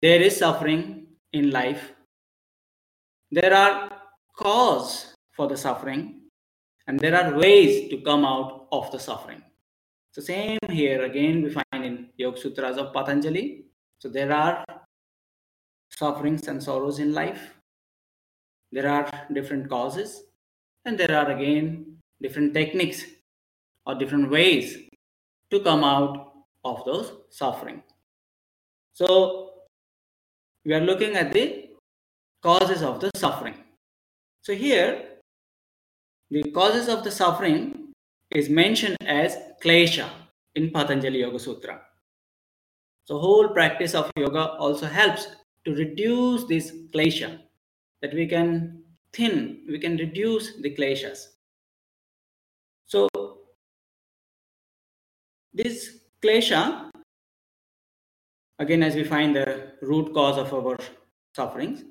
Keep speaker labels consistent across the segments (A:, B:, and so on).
A: there is suffering in life. There are cause for the suffering and there are ways to come out of the suffering. So same here again we find in Yoga Sutras of Patanjali. So there are sufferings and sorrows in life. There are different causes and there are again different techniques or different ways to come out of those suffering. So we are looking at the causes of the suffering. So here the causes of the suffering is mentioned as klesha in Patanjali Yoga Sutra. So whole practice of yoga also helps to reduce this klesha that we can thin, we can reduce the kleshas. So this klesha, again as we find the root cause of our sufferings,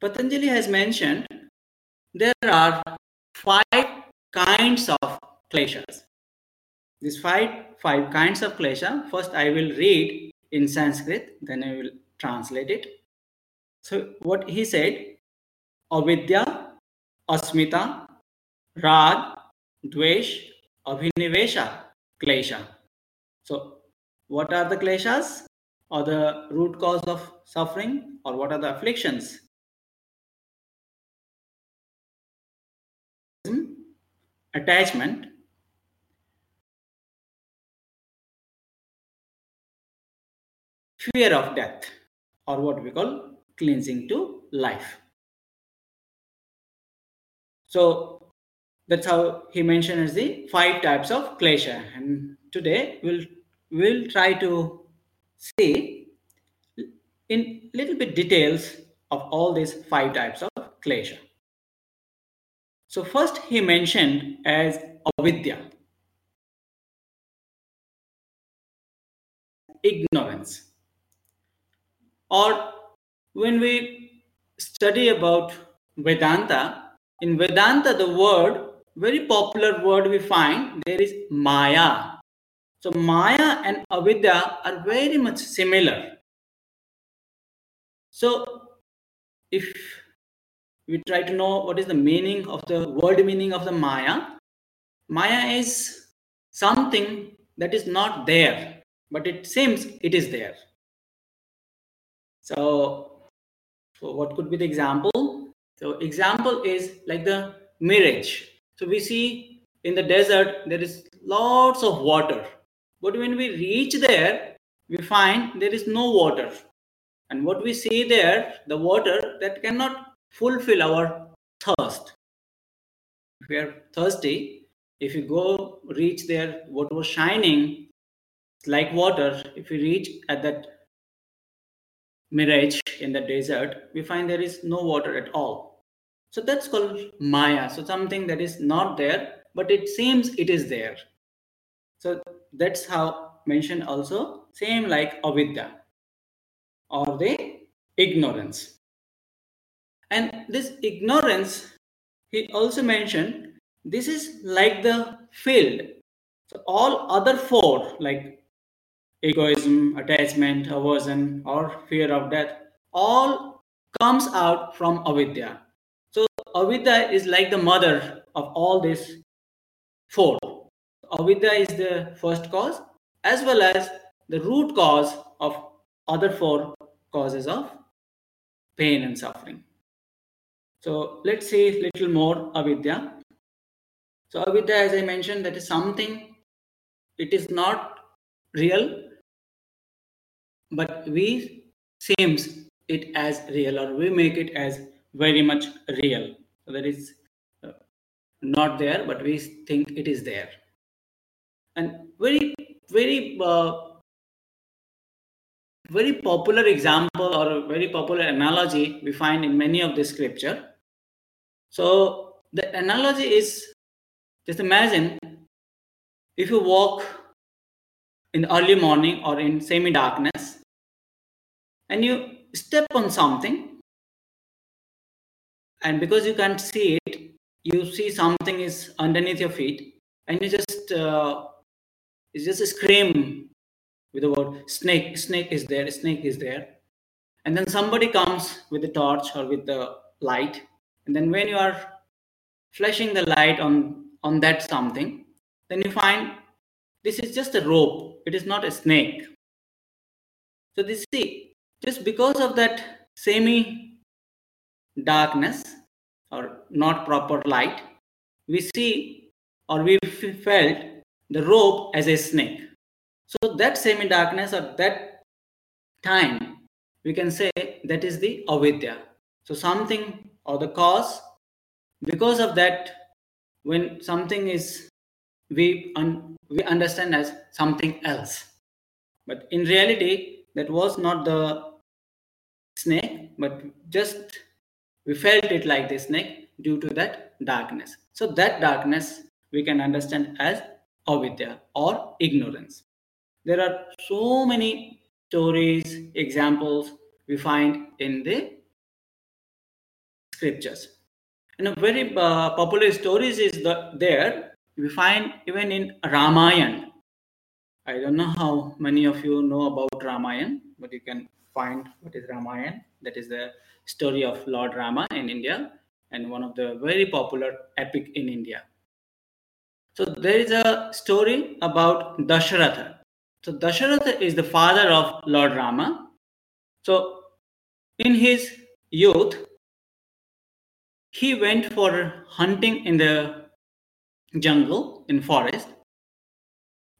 A: Patanjali has mentioned there are five kinds of kleshas. These five, five kinds of klesha, first I will read in Sanskrit, then I will translate it. So what he said, avidya, asmita, rag, dvesh, abhinivesha, klesha. So what are the kleshas? Or the root cause of suffering? Or what are the afflictions? attachment. Fear of death. Or what we call cleansing to life. So that's how he mentions the five types of klesha. And today we'll we'll try to see in little bit details of all these five types of klesha so first he mentioned as avidya, ignorance. Or when we study about Vedanta, in Vedanta the word, very popular word we find, there is Maya. So Maya and Avidya are very much similar. So if we try to know what is the meaning of the word meaning of the Maya. Maya is something that is not there, but it seems it is there. So, so what could be the example? So example is like the mirage. So we see in the desert there is lots of water, but when we reach there, we find there is no water. And what we see there, the water that cannot fulfill our thirst. If we are thirsty, if you go reach there, what was shining like water, if we reach at that mirage in the desert, we find there is no water at all. So that's called Maya. So something that is not there, but it seems it is there. So that's how mentioned also, same like avidya or the ignorance. And this ignorance, he also mentioned, this is like the field. So all other four, like egoism, attachment, aversion, or fear of death, all comes out from avidya. So avidya is like the mother of all these four. Avidya is the first cause as well as the root cause of other four causes of pain and suffering. So let's see a little more avidya. So avidya, as I mentioned, that is something, it is not real, but we seems it as real or we make it as very much real. So that is uh, not there, but we think it is there. And very, very, uh, very popular example or a very popular analogy we find in many of the scripture. So the analogy is just imagine if you walk in early morning or in semi darkness and you step on something and because you can't see it you see something is underneath your feet and you just uh, you just a scream with the word snake. Snake is there, snake is there. And then somebody comes with the torch or with the light. And then when you are flashing the light on, on that something, then you find this is just a rope. It is not a snake. So this see, just because of that semi darkness or not proper light, we see or we felt the rope as a snake. So that semi darkness or that time, we can say that is the avidya. So something or the cause, because of that, when something is we un, we understand as something else, but in reality that was not the snake, but just we felt it like the snake due to that darkness. So that darkness we can understand as avidya or ignorance. There are so many stories, examples we find in the scriptures. And a very uh, popular stories is the, there we find even in Ramayana. I don't know how many of you know about Ramayana, but you can find what is Ramayana. That is the story of Lord Rama in India and one of the very popular epic in India. So there is a story about Dasharatha. So Dasharatha is the father of Lord Rama. So in his youth, he went for hunting in the jungle, in forest,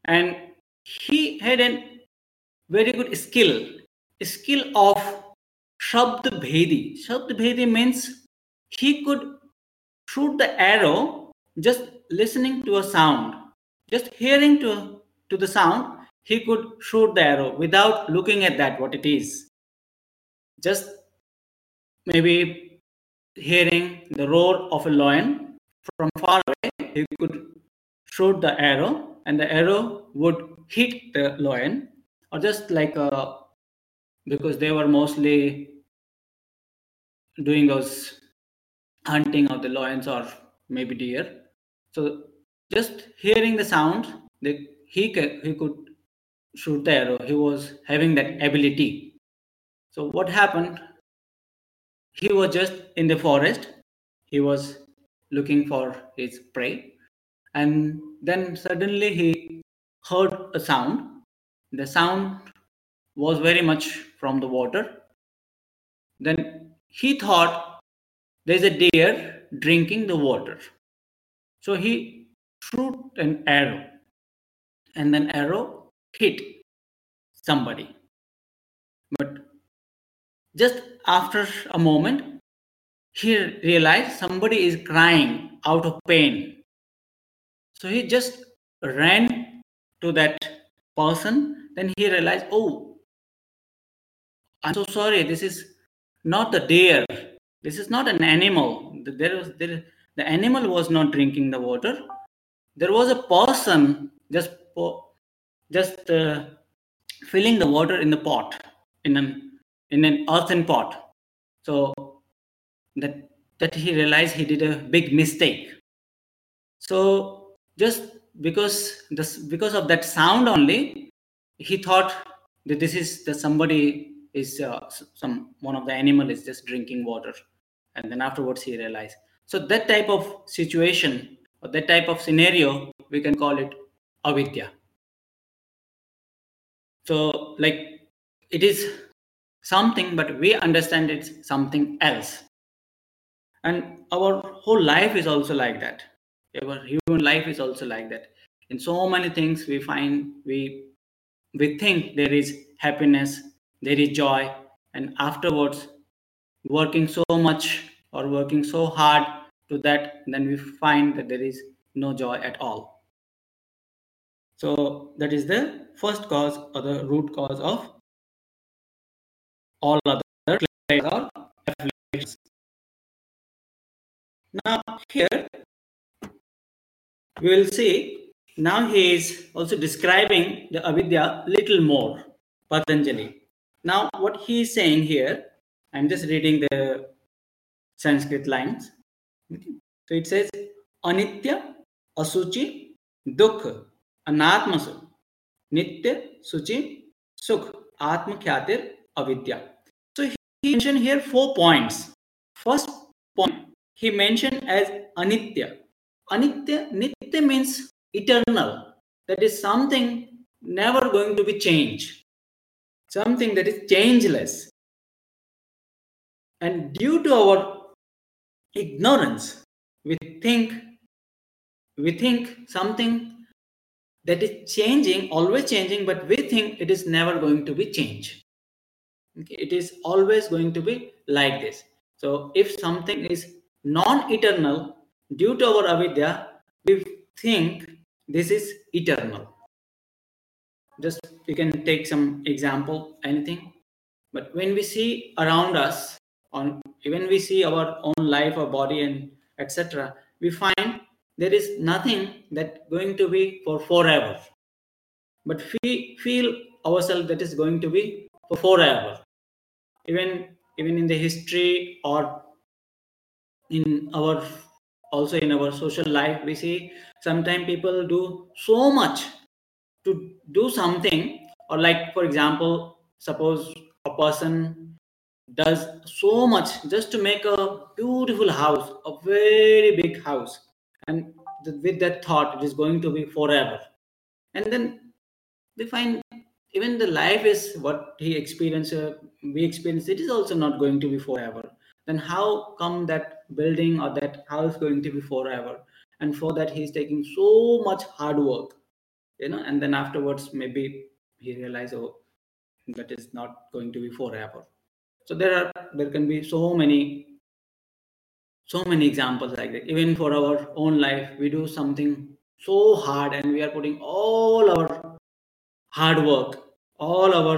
A: and he had a very good skill, skill of Shabd Bhedi. Shabd Bhedi means he could shoot the arrow just listening to a sound, just hearing to, to the sound, he could shoot the arrow without looking at that, what it is. Just maybe hearing the roar of a lion from far away, he could shoot the arrow and the arrow would hit the lion or just like a, uh, because they were mostly doing those hunting of the lions or maybe deer so just hearing the sound the, he, he could shoot the arrow. He was having that ability. So what happened? He was just in the forest. He was looking for his prey. And then suddenly he heard a sound. The sound was very much from the water. Then he thought there's a deer drinking the water so he threw an arrow and then arrow hit somebody. But just after a moment he realized somebody is crying out of pain. So he just ran to that person. Then he realized oh i'm so sorry. This is not a deer. This is not an animal. There was there the animal was not drinking the water. There was a person just just uh, filling the water in the pot in an in an earthen pot. So that that he realized he did a big mistake. So just because this because of that sound only he thought that this is that somebody is uh, some one of the animal is just drinking water. And then afterwards he realized so that type of situation or that type of scenario we can call it avidya. So like it is something but we understand it's something else. And our whole life is also like that. Our human life is also like that. In so many things we find we we think there is happiness there is joy and afterwards working so much or working so hard to that then we find that there is no joy at all. So that is the first cause or the root cause of all other or afflictions. Now here we will see now he is also describing the avidya little more patanjali. Now what he is saying here i'm just reading the sanskrit lines so it says anitya asuchi dukha anatmasu nitya suchi Sukh, Atma Khatir, Avidya. So he mentioned here four points. First point he mentioned as Anitya. Anitya, Nitya means eternal. That is something never going to be changed. Something that is changeless. And due to our ignorance, we think we think something that is changing, always changing, but we think it is never going to be changed. Okay, it is always going to be like this. So if something is non-eternal, due to our avidya, we think this is eternal. Just you can take some example, anything. But when we see around us, on even we see our own life or body and etc., we find there is nothing that going to be for forever but we feel ourselves that is going to be for forever even even in the history or in our also in our social life we see sometimes people do so much to do something or like for example suppose a person does so much just to make a beautiful house a very big house. And th- with that thought it is going to be forever. And then we find even the life is what he experienced uh, we experience it is also not going to be forever. Then how come that building or that house going to be forever? And for that he's taking so much hard work you know and then afterwards maybe he realized oh that is not going to be forever so there are there can be so many so many examples like that. Even for our own life we do something so hard and we are putting all our hard work all our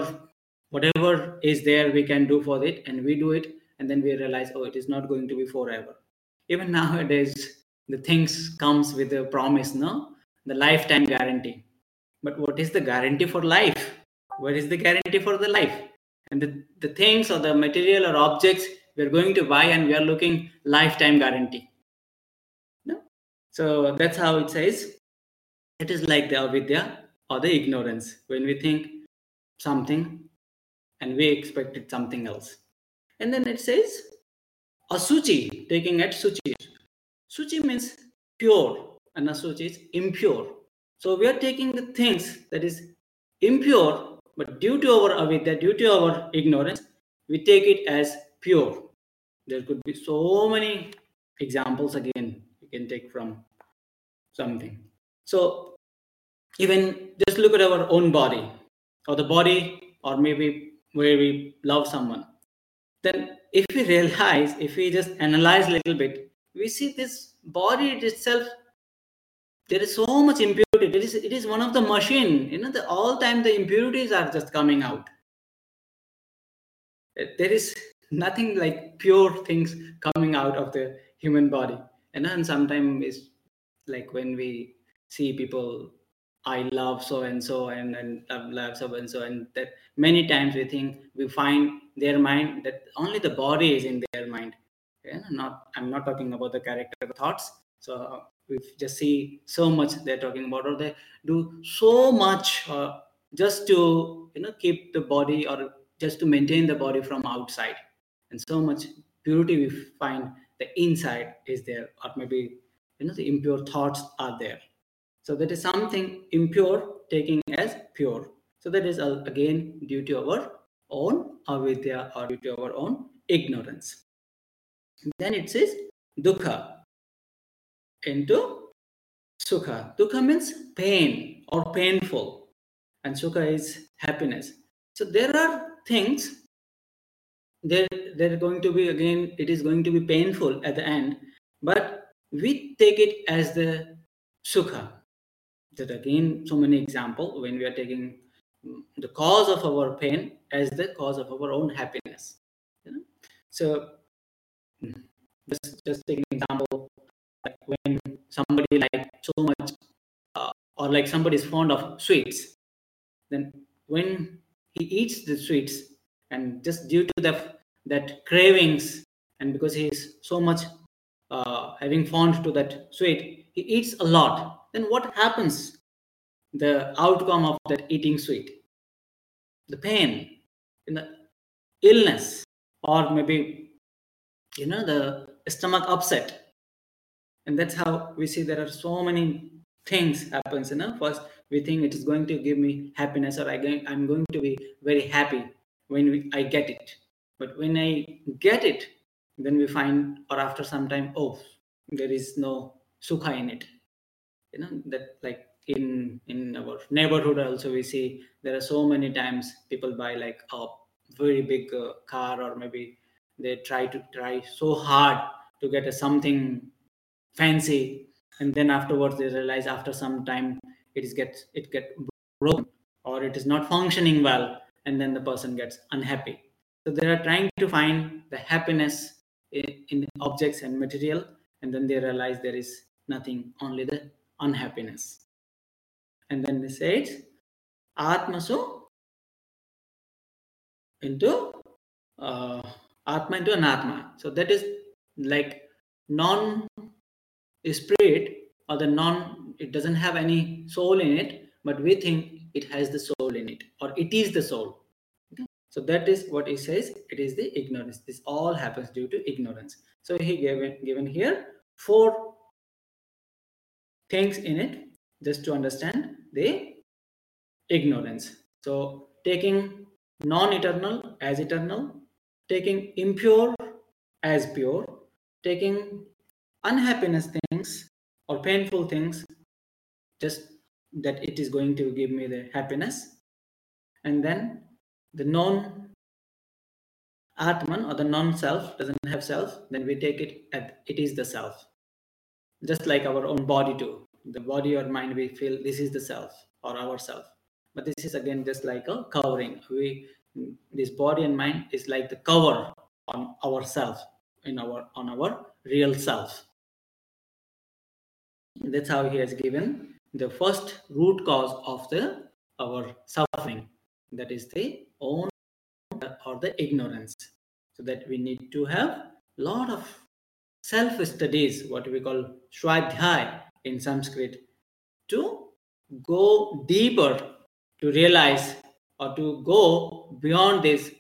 A: whatever is there we can do for it and we do it and then we realize oh it is not going to be forever. Even nowadays the things comes with a promise no? The lifetime guarantee. But what is the guarantee for life? What is the guarantee for the life and the, the things or the material or objects we're going to buy and we are looking lifetime guarantee. No? So that's how it says. It is like the avidya or the ignorance. When we think something and we expected something else. And then it says asuchi taking at suchi. Suchi means pure and asuchi is impure. So we are taking the things that is impure but due to our avidya due to our ignorance we take it as pure. There could be so many examples again you can take from something. So even just look at our own body or the body or maybe where we love someone. Then if we realize if we just analyze a little bit we see this body itself there is so much impurity. It is it is one of the machine. You know the all time the impurities are just coming out. Eh, there is nothing like pure things coming out of the human body. And then sometimes it's like when we see people i love so and so and and love, so and so and that many times we think we find their mind that only the body is in their mind. Yeah not i'm not talking about the character the thoughts. So we just see so much they're talking about or they do so much uh, just to you know keep the body or just to maintain the body from outside. And so much purity we find the inside is there or maybe you know the impure thoughts are there. So that is something impure taking as pure. So that is uh, again due to our own avidya or due to our own ignorance. Then it says dukkha into sukha. Dukkha means pain or painful and sukha is happiness. So there are things they're, they're going to be again it is going to be painful at the end but we take it as the sukha. That again so many example when we are taking the cause of our pain as the cause of our own happiness. You know? so just just take an example like when somebody like so much uh, or like somebody is fond of sweets then when he eats the sweets and just due to the that cravings and because he is so much uh, having fond to that sweet he eats a lot then what happens the outcome of that eating sweet the pain, in the illness, or maybe you know the stomach upset. And that's how we see there are so many things happens. You know, first we think it is going to give me happiness, or I'm going to be very happy when we, I get it. But when I get it, then we find, or after some time, oh, there is no sukha in it. You know that like in in our neighborhood also we see there are so many times people buy like a very big uh, car or maybe they try to try so hard to get a something fancy. And then afterwards they realize after some time it is gets it get broken or it is not functioning well. And then the person gets unhappy. So they are trying to find the happiness in, in objects and material. And then they realize there is nothing only the unhappiness. And then they said atmasu into uh, atma into anatma. So that is like non spirit or the non it doesn't have any soul in it but we think it has the soul in it or it is the soul. Okay? so that is what he says. It is the ignorance. This all happens due to ignorance. So he given given here four things in it just to understand the ignorance. So taking non-eternal as eternal taking impure as pure taking unhappiness things or painful things just that it is going to give me the happiness. And then the non atman or the non self doesn't have self then we take it as it is the self. Just like our own body too. The body or mind we feel this is the self or our self. But this is again just like a covering. We this body and mind is like the cover on ourself in our on our real self that's how he has given the first root cause of the our suffering. That is the own or the ignorance. So that we need to have lot of self studies what we call shwadhyay in sanskrit to go deeper to realize or to go beyond this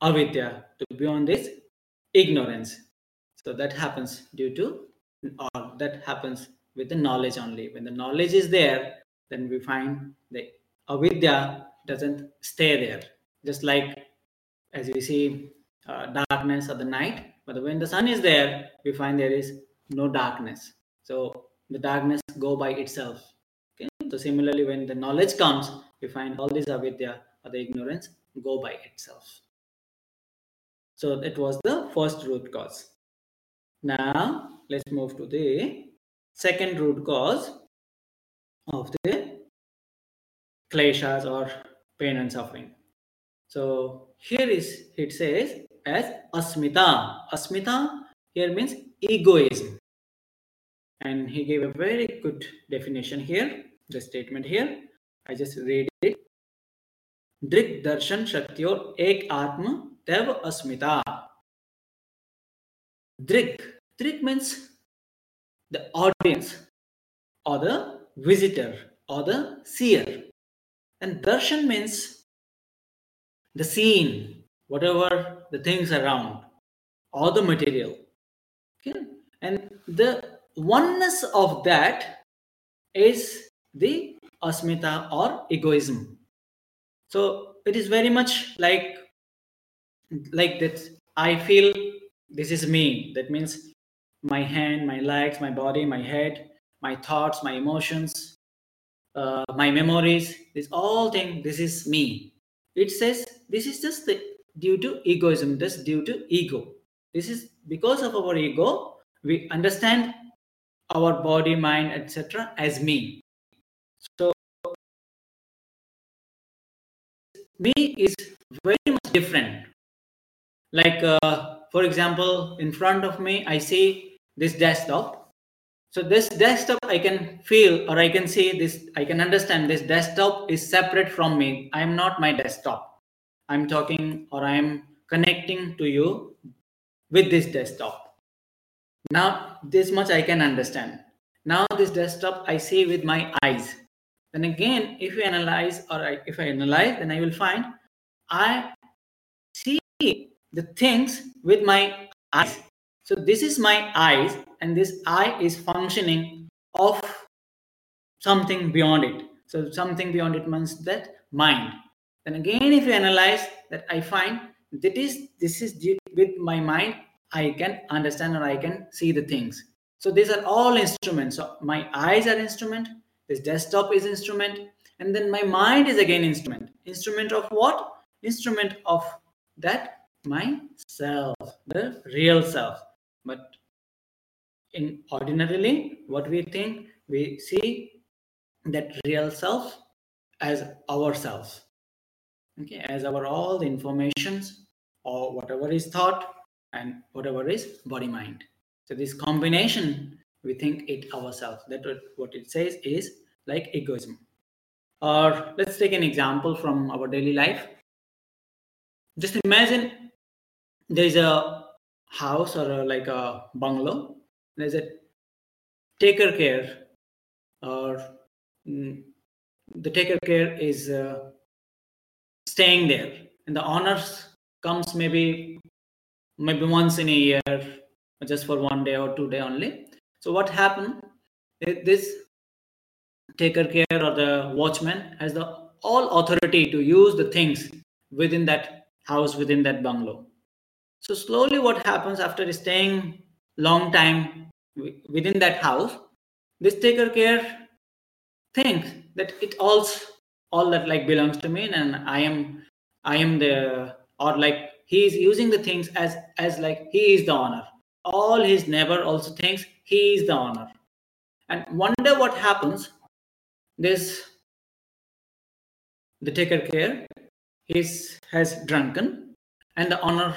A: avidya to beyond this ignorance. So that happens due to or that happens with the knowledge only. When the knowledge is there, then we find the avidya doesn't stay there. Just like as we see uh, darkness of the night, but when the sun is there, we find there is no darkness. So the darkness go by itself. Okay. So similarly, when the knowledge comes, we find all this avidya or the ignorance go by itself. So that was the first root cause. Now let's move to the second root cause of the kleshas or pain and suffering. So here is it says as asmita. Asmita here means egoism. And he gave a very good definition here, the statement here. I just read it. Drik darshan shaktiyor ek atma tev asmita. Drik means the audience or the visitor or the seer. And darshan means the scene, whatever the things around, or the material. Okay? And the oneness of that is the asmita or egoism. So it is very much like like that. I feel this is me. That means my hand, my legs, my body, my head, my thoughts, my emotions, uh, my memories. This all thing. This is me. It says this is just the, due to egoism. This due to ego. This is because of our ego. We understand our body, mind, etc. as me. So me is very much different. Like uh, for example, in front of me, I see this desktop. So this desktop I can feel or I can see this, I can understand this desktop is separate from me. I am not my desktop. I'm talking or I'm connecting to you with this desktop. Now this much I can understand. Now this desktop I see with my eyes. Then again, if you analyze or I, if I analyze, then I will find I see the things with my eyes. So this is my eyes, and this eye is functioning of something beyond it. So something beyond it means that mind. Then again, if you analyze that, I find that is this is with my mind. I can understand or I can see the things. So these are all instruments. So my eyes are instrument. This desktop is instrument, and then my mind is again instrument. Instrument of what? Instrument of that myself, the real self. But in ordinarily, what we think, we see that real self as ourselves. Okay as our all the informations or whatever is thought and whatever is body mind. So this combination we think it ourselves. That what it says is like egoism. Or let's take an example from our daily life. Just imagine there's a house or a, like a bungalow and there's a taker care or mm, the taker care is uh, staying there. And the honors comes maybe maybe once in a year just for one day or two day only. So what happened? This taker care or the watchman has the all authority to use the things within that house within that bungalow so slowly what happens after staying long time within that house this taker care thinks that it all all that like belongs to me and i am i am the or like he is using the things as as like he is the owner. All his neighbor also thinks he is the owner. And wonder what happens this the taker care is has drunken and the owner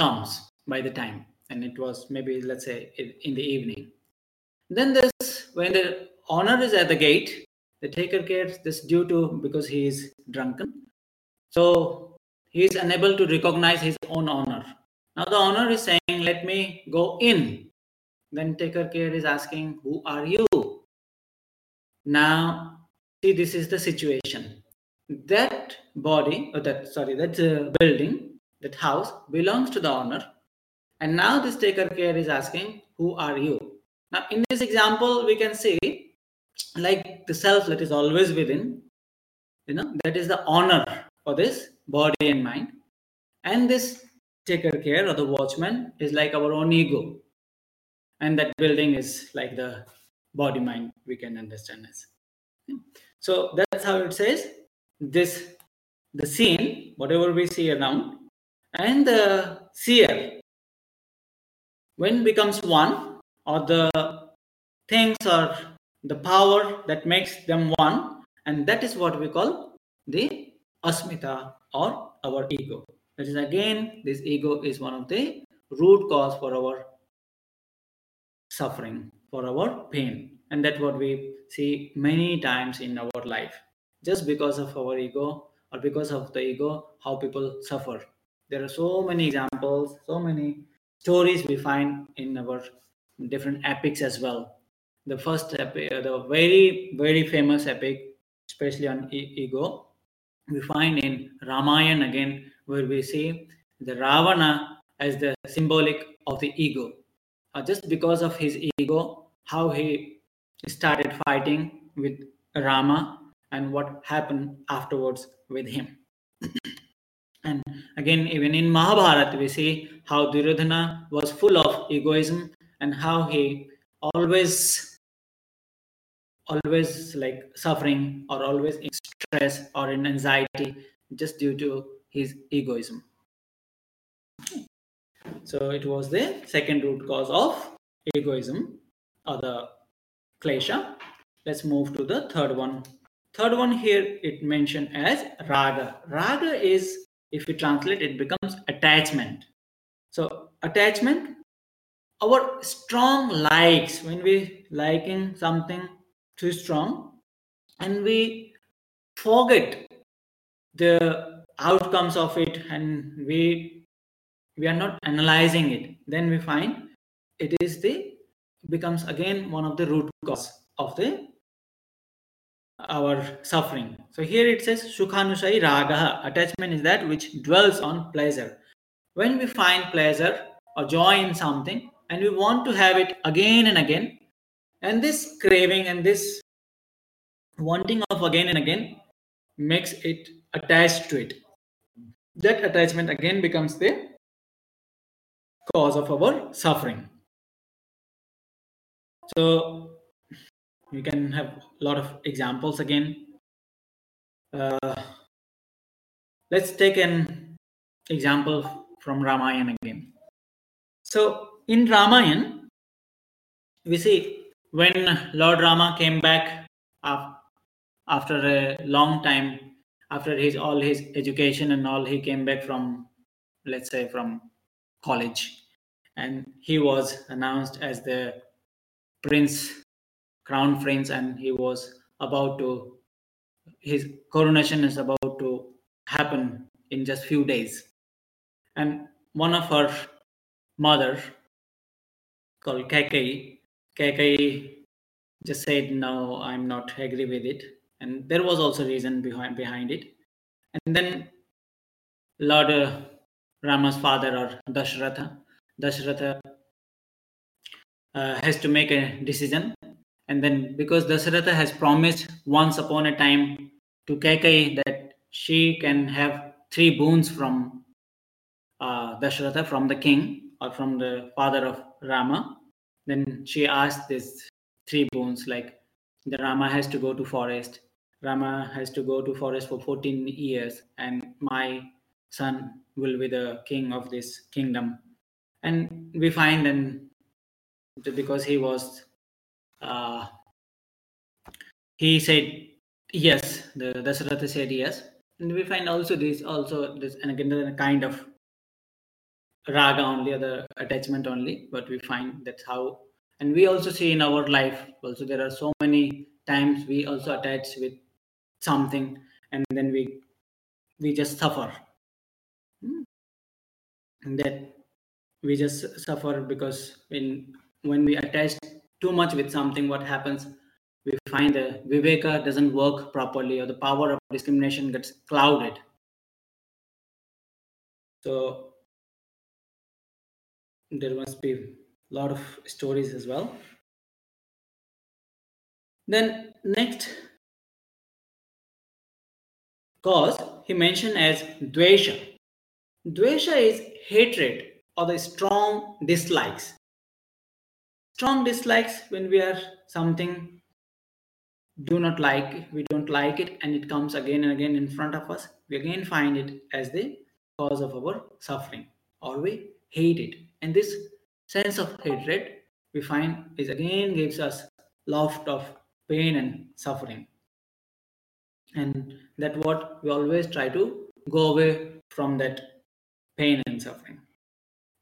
A: comes by the time. And it was maybe let's say in the evening. Then this when the owner is at the gate the taker cares this due to because he is drunken. So he is unable to recognize his own owner. Now the owner is saying let me go in. Then taker care is asking who are you? Now see this is the situation. That body or that sorry that uh, building that house belongs to the owner. And now this taker care is asking who are you? Now in this example we can see like the self that is always within you know that is the honor for this body and mind. And this taker care or the watchman is like our own ego. And that building is like the body mind we can understand as. So that's how it says this the scene whatever we see around and the seer when becomes one or the things or the power that makes them one and that is what we call the asmita or our ego. That is again this ego is one of the root cause for our suffering for our pain. And that's what we see many times in our life. Just because of our ego or because of the ego how people suffer there are so many examples so many stories we find in our different epics as well the first epic, uh, the very very famous epic, especially on e- ego, we find in Ramayana again, where we see the Ravana as the symbolic of the ego. Uh, just because of his ego, how he started fighting with Rama and what happened afterwards with him. And again, even in Mahabharata, we see how Duryodhana was full of egoism and how he always always like suffering or always in stress or in anxiety just due to his egoism. So it was the second root cause of egoism or the klesha. Let's move to the third one. Third one here it mentioned as raga. Raga is, if we translate, it becomes attachment. So attachment, our strong likes when we liking something too strong and we forget the outcomes of it and we we are not analyzing it then we find it is the becomes again one of the root cause of the our suffering. So here it says Sukhanusai Raga. Attachment is that which dwells on pleasure. When we find pleasure or joy in something and we want to have it again and again, and this craving and this wanting of again and again makes it attached to it. That attachment again becomes the cause of our suffering. So you can have a lot of examples again. Uh, let's take an example from Ramayana again. So in Ramayana, we see when Lord Rama came back after a long time, after his all his education and all, he came back from, let's say, from college, and he was announced as the prince crown prince and he was about to his coronation is about to happen in just few days. And one of her mother called Kaikeyi, Kaikeyi just said no i'm not agree with it. And there was also reason behind behind it. And then lord uh, rama's father or dashratha dashratha uh, has to make a decision and then because Dasharatha has promised once upon a time to Kaikeyi that she can have three boons from uh, Dasharatha, from the king or from the father of Rama, then she asked these three boons like the Rama has to go to forest, Rama has to go to forest for 14 years, and my son will be the king of this kingdom. And we find then because he was uh, he said yes. The Dasharatha said yes. And we find also this also this and again kind of raga only other attachment only but we find that's how and we also see in our life also there are so many times we also attach with something and then we we just suffer. Hmm. and that we just suffer because when when we attach too much with something, what happens? We find the viveka doesn't work properly, or the power of discrimination gets clouded. So there must be a lot of stories as well. Then next cause he mentioned as dvesha. Dvesha is hatred or the strong dislikes strong dislikes when we are something do not like we don't like it and it comes again and again in front of us we again find it as the cause of our suffering or we hate it and this sense of hatred we find is again gives us lot of pain and suffering and that what we always try to go away from that pain and suffering.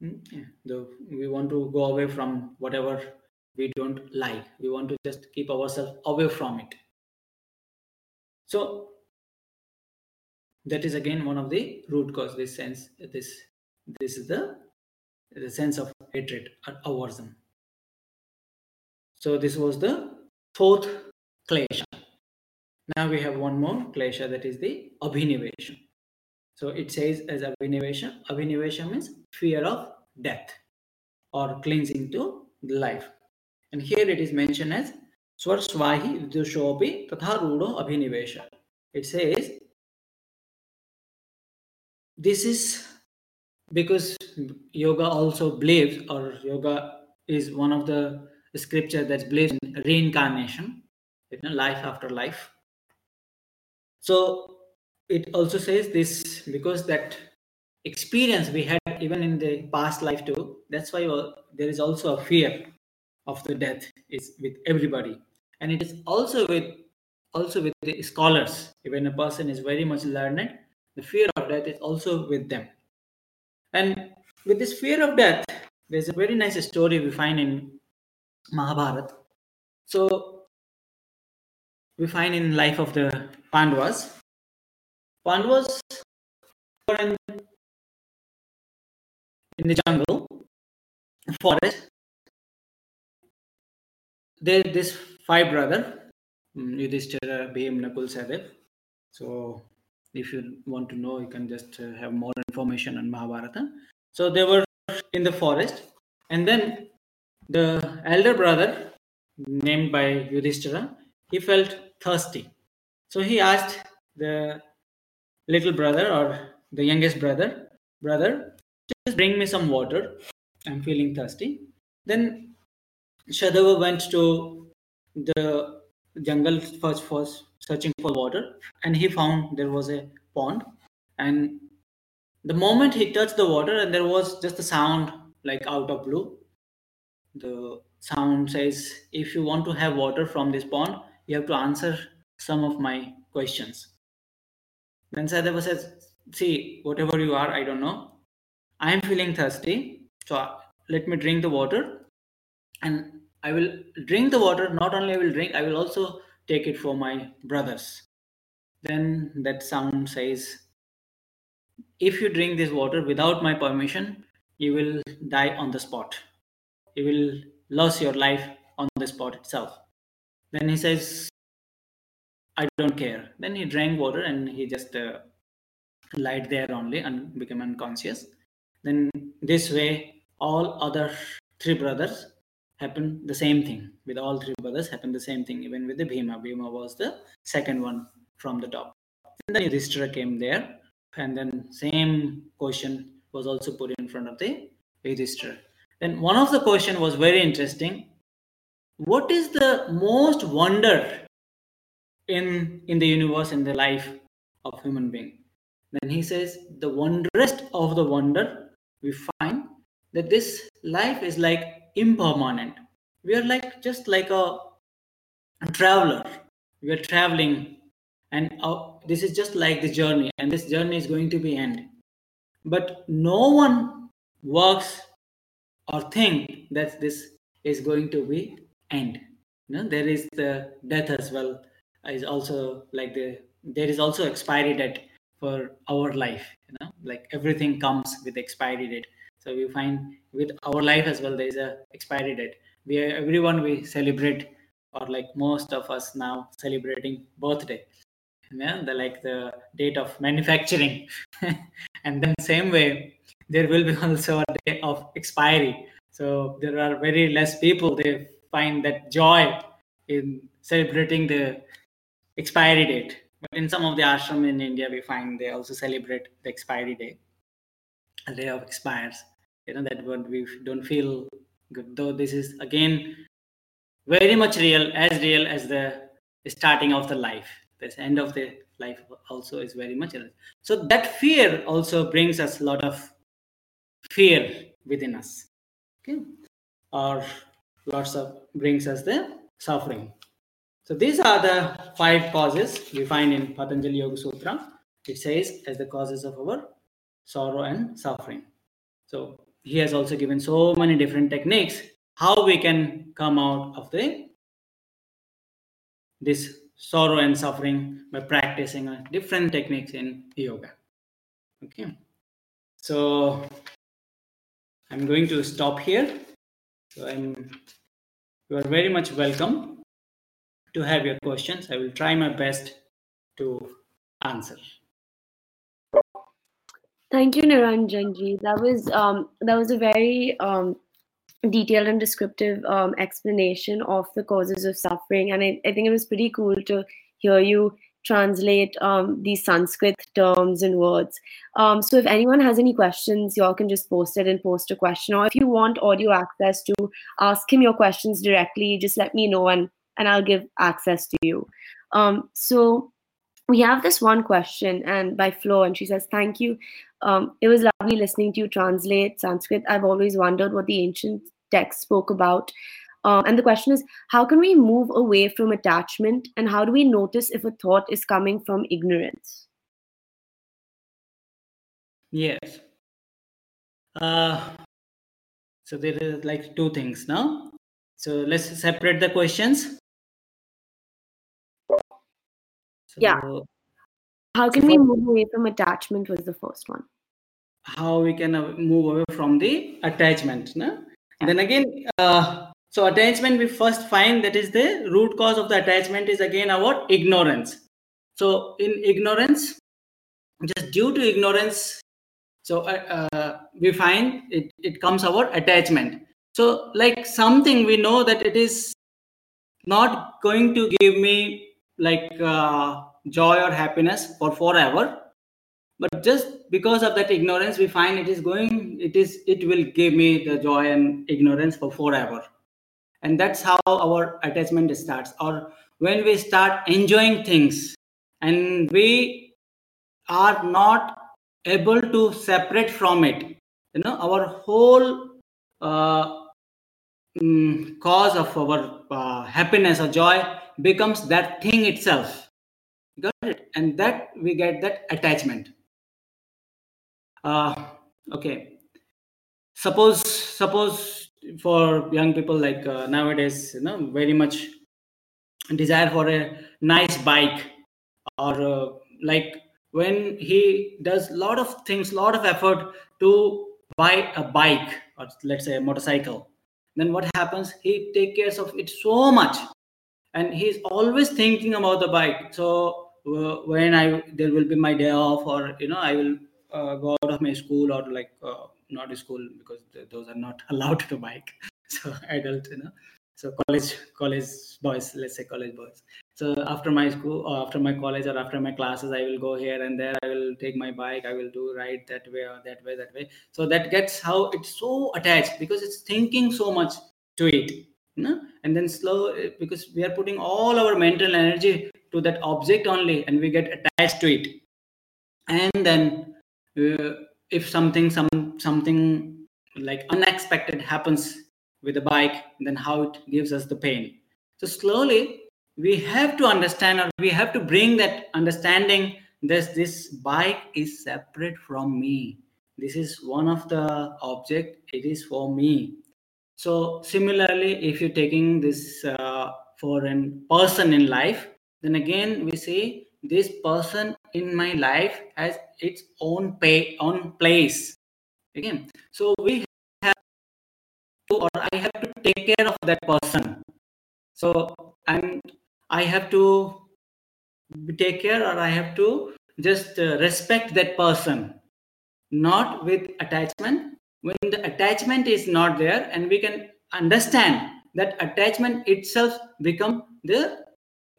A: Hmm? The, we want to go away from whatever we don't like. We want to just keep ourselves away from it. So that is again one of the root cause. This sense, this this is the the sense of hatred or aversion. So this was the fourth klesha. Now we have one more klesha that is the abhinivesha. So it says as abhinivesha. Abhinivesha means fear of death or clinging to life. And here it is mentioned as Swarswahi Vidushopi Tatha Rudo Abhinivesha. It says this is because yoga also believes or yoga is one of the scripture that believes in reincarnation, you know, life after life. So it also says this because that experience we had even in the past life too. That's why uh, there is also a fear of the death is with everybody. And it is also with also with the scholars. When a person is very much learned the fear of death is also with them. And with this fear of death there's a very nice story we find in mahabharat so we find in life of the pandavas Pandavas were in, in the jungle, forest. There, this five brother, um, Yudhishthira, Bhim, Nakul, Sahadev. So if you want to know, you can just uh, have more information on Mahabharata. So they were in the forest, and then the elder brother, named by Yudhishthira, he felt thirsty. So he asked the little brother or the youngest brother, brother, just bring me some water. I'm feeling thirsty. Then Sahadeva went to the jungle first, first searching for water, and he found there was a pond. And the moment he touched the water, and there was just a sound like out of blue. The sound says, "If you want to have water from this pond, you have to answer some of my questions." Then Sahadeva says, See, whatever you are, I don't know. I am feeling thirsty. So let me drink the water. And I will drink the water. Not only I will drink, I will also take it for my brothers. Then that sound says, If you drink this water without my permission, you will die on the spot. You will lose your life on the spot itself. Then he says, I don't care. Then he drank water and he just uh, lied there only and became unconscious. Then this way, all other three brothers happened the same thing. With all three brothers happened the same thing. Even with the Bhima, Bhima was the second one from the top. And then Yudhishthira came there, and then same question was also put in front of the Yudhishthira. Then one of the question was very interesting. What is the most wonder in in the universe in the life of human being? Then he says the wonderest of the wonder we find that this life is like impermanent. We are like just like a, a traveler. We are traveling, and uh, this is just like the journey, and this journey is going to be end. But no one works or think that this is going to be end. You know, there is the death as well. Is also like the there is also expiry date for our life. You know, like everything comes with expiry date so we find with our life as well, there is a expiry date. We everyone we celebrate, or like most of us now celebrating birthday. Yeah, the like the date of manufacturing, and then same way there will be also a day of expiry. So there are very less people they find that joy in celebrating the expiry date. But in some of the ashram in India, we find they also celebrate the expiry day, a day of expires you know that what we don't feel good. Though this is again very much real as real as the starting of the life. This end of the life also is very much real. so that fear also brings us a lot of fear within us. Okay? Or lots of brings us the suffering so these are the five causes we find in patanjali yoga sutra it says as the causes of our sorrow and suffering. So he has also given so many different techniques how we can come out of the this sorrow and suffering by practicing different techniques in yoga. Okay, so I'm going to stop here. So I'm you are very much welcome to have your questions. I will try my best to answer.
B: Thank you, Niranjanji. That was um, that was a very um, detailed and descriptive um, explanation of the causes of suffering, and I, I think it was pretty cool to hear you translate um, these Sanskrit terms and words. Um, so if anyone has any questions, y'all can just post it and post a question. Or if you want audio access to ask him your questions directly, just let me know and and I'll give access to you. Um, so we have this one question and by Flo, and she says, Thank you. Um, it was lovely listening to you translate Sanskrit. I've always wondered what the ancient text spoke about. Um, and the question is, how can we move away from attachment and how do we notice if a thought is coming from ignorance?
A: Yes. Uh, so there is like two things now. So let's separate the questions.
B: So, yeah. How can so we move away from attachment was the first one.
A: How we can move away from the attachment. No? Yeah. Then again, uh, so attachment we first find that is the root cause of the attachment is again our ignorance so in ignorance just due to ignorance so uh, uh, we find it, it comes our attachment so like something we know that it is not going to give me like uh, joy or happiness for forever. But just because of that ignorance we find it is going it is it will give me the joy and ignorance for forever. And that's how our attachment starts. Or when we start enjoying things and we are not able to separate from it you know our whole uh, mm, cause of our uh, happiness or joy becomes that thing itself got it. And that we get that attachment. Uh, okay. Suppose suppose for young people like uh, nowadays you know very much desire for a nice bike or uh, like when he does lot of things lot of effort to buy a bike or let's say a motorcycle then what happens? He take care of it so much. And he's always thinking about the bike. So when i there will be my day off or you know i will uh, go out of my school or like uh, not school because th- those are not allowed to bike. So adult you know. So college college boys let's say college boys. So after my school or after my college or after my classes i will go here and there. I will take my bike. I will do ride that way or that way that way. So that gets how it's so attached because it's thinking so much to it you know and then slow because we are putting all our mental energy to that object only and we get attached to it. And then uh, if something some something like unexpected happens with the bike then how it gives us the pain. So slowly we have to understand or we have to bring that understanding this this bike is separate from me. This is one of the object it is for me so similarly if you're taking this uh, for a person in life then again we say this person in my life has its own pay own place. Again so we have to or i have to take care of that person. So and i have to take care or i have to just uh, respect that person not with attachment when the attachment is not there and we can understand that attachment itself become the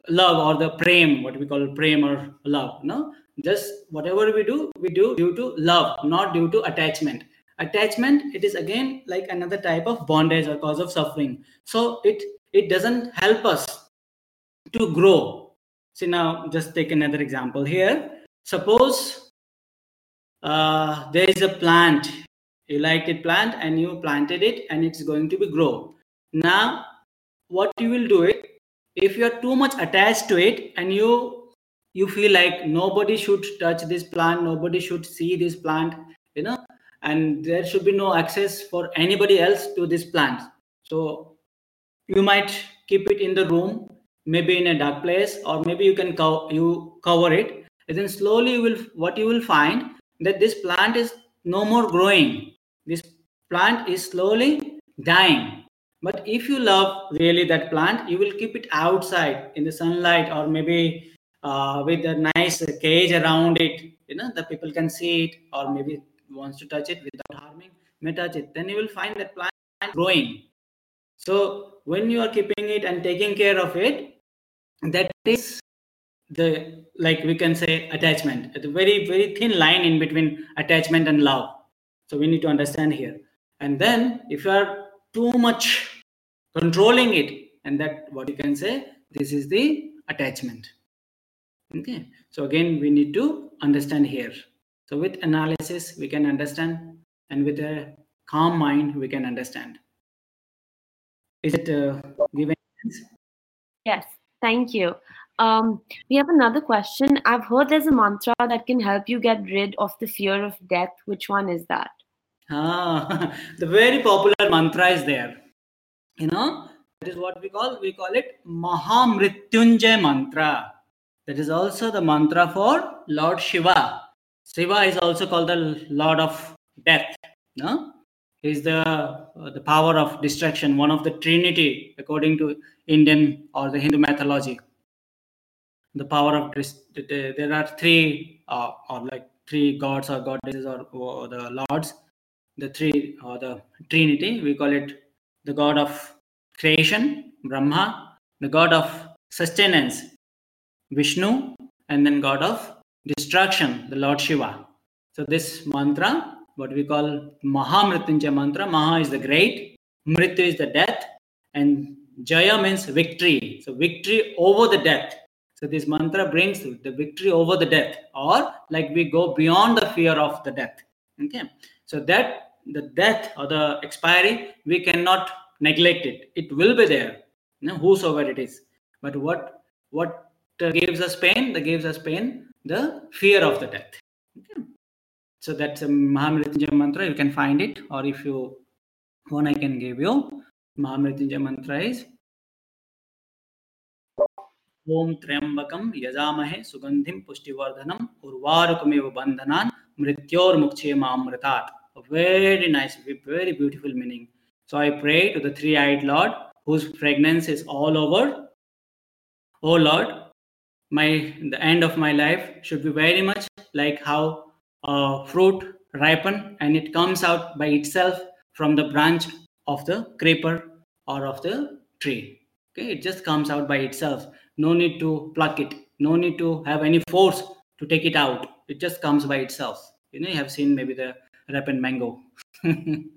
A: love or the prem what we call prem or love no? Just whatever we do we do due to love not due to attachment. Attachment it is again like another type of bondage or cause of suffering. So it it doesn't help us to grow. See now just take another example here. Suppose uh, there is a plant you like it plant and you planted it and it's going to be grow. Now what you will do it if you are too much attached to it and you you feel like nobody should touch this plant nobody should see this plant you know and there should be no access for anybody else to this plant. So you might keep it in the room maybe in a dark place or maybe you can co- you cover it. And then slowly you will what you will find that this plant is no more growing this plant is slowly dying. But if you love really that plant you will keep it outside in the sunlight or maybe uh, with a nice cage around it. You know the people can see it or maybe wants to touch it without harming may touch it. Then you will find that plant growing. So when you are keeping it and taking care of it that is the like we can say attachment. A very very thin line in between attachment and love so we need to understand here. And then if you are too much controlling it and that what you can say this is the attachment. Okay. So again we need to understand here. So with analysis we can understand and with a calm mind we can understand. Is it uh, given
B: yes. Thank you. Um, we have another question. I've heard there's a mantra that can help you get rid of the fear of death. Which one is that?
A: Ah, the very popular mantra is there. You know, that is what we call, we call it Mahamrityunjay mantra. That is also the mantra for Lord Shiva. Shiva is also called the Lord of Death. No? He is the uh, the power of destruction, one of the Trinity according to Indian or the Hindu mythology. The power of there are three uh, or like three gods or goddesses or, or the lords. The three or the Trinity we call it the god of creation Brahma, the god of sustenance Vishnu, and then god of destruction the Lord Shiva. So this mantra what we call Mahamrityunjaya mantra. Maha is the great, Mrityu is the death, and Jaya means victory. So victory over the death. So this mantra brings the victory over the death, or like we go beyond the fear of the death. Okay. So that the death or the expiry, we cannot neglect it. It will be there, you know, whosoever it is. But what what gives us pain? That gives us pain, the fear of the death. Okay. So that's a Mahamrityunjaya mantra. You can find it, or if you want, I can give you. Mahamrityunjaya mantra is Triambakam Yajamahe Sugandhim Pushtivardhanam Urvarukamev Bandhanan Mrityor Mukche. A very nice, very beautiful meaning. So I pray to the three-eyed Lord whose fragrance is all over. Oh Lord, my the end of my life should be very much like how uh, fruit ripen and it comes out by itself from the branch of the creeper or of the tree. Okay it just comes out by itself. No need to pluck it. No need to have any force to take it out. It just comes by itself. You know you have seen maybe the ripened mango.
B: Thank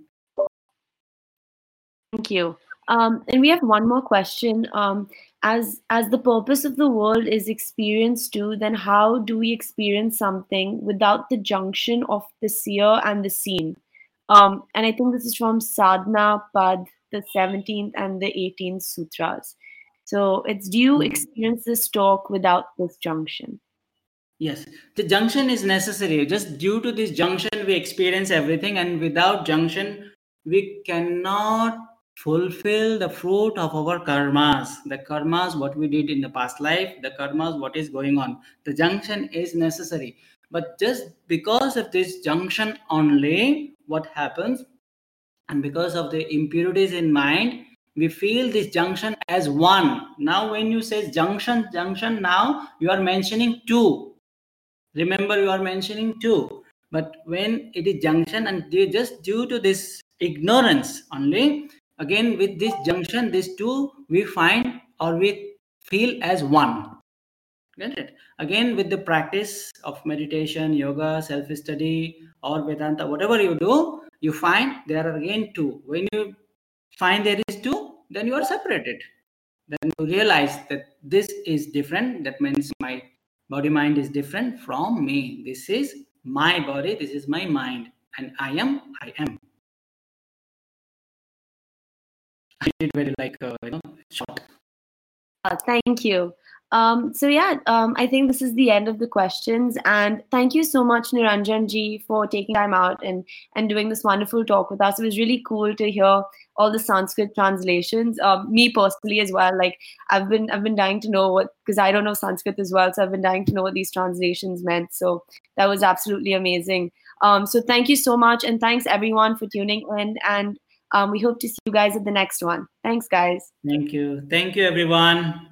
B: you. Um, and we have one more question. Um, as as the purpose of the world is experience too then how do we experience something without the junction of the seer and the seen um, and i think this is from sadhana pad the 17th and the 18th sutras. So it's do you experience this talk without this junction
A: yes. The junction is necessary. Just due to this junction we experience everything and without junction we cannot fulfill the fruit of our karmas. The karmas what we did in the past life the karmas what is going on. The junction is necessary. But just because of this junction only what happens? And because of the impurities in mind we feel this junction as one. Now when you say junction junction now you are mentioning two remember you are mentioning two but when it is junction and they just due to this ignorance only again with this junction these two we find or we feel as one. Get it? Again with the practice of meditation yoga self study or vedanta whatever you do you find there are again two. When you find there is two then you are separated. Then you realize that this is different. That means my body mind is different from me this is my body this is my mind and i am i am I did very like uh, you know short.
B: Uh, thank you. Um, so yeah, um, I think this is the end of the questions, and thank you so much, Niranjan ji, for taking time out and and doing this wonderful talk with us. It was really cool to hear all the Sanskrit translations. Um, me personally as well, like I've been I've been dying to know what because I don't know Sanskrit as well, so I've been dying to know what these translations meant. So that was absolutely amazing. Um, so thank you so much, and thanks everyone for tuning in and um, we hope to see you guys at the next one. Thanks, guys.
A: Thank you. Thank you, everyone.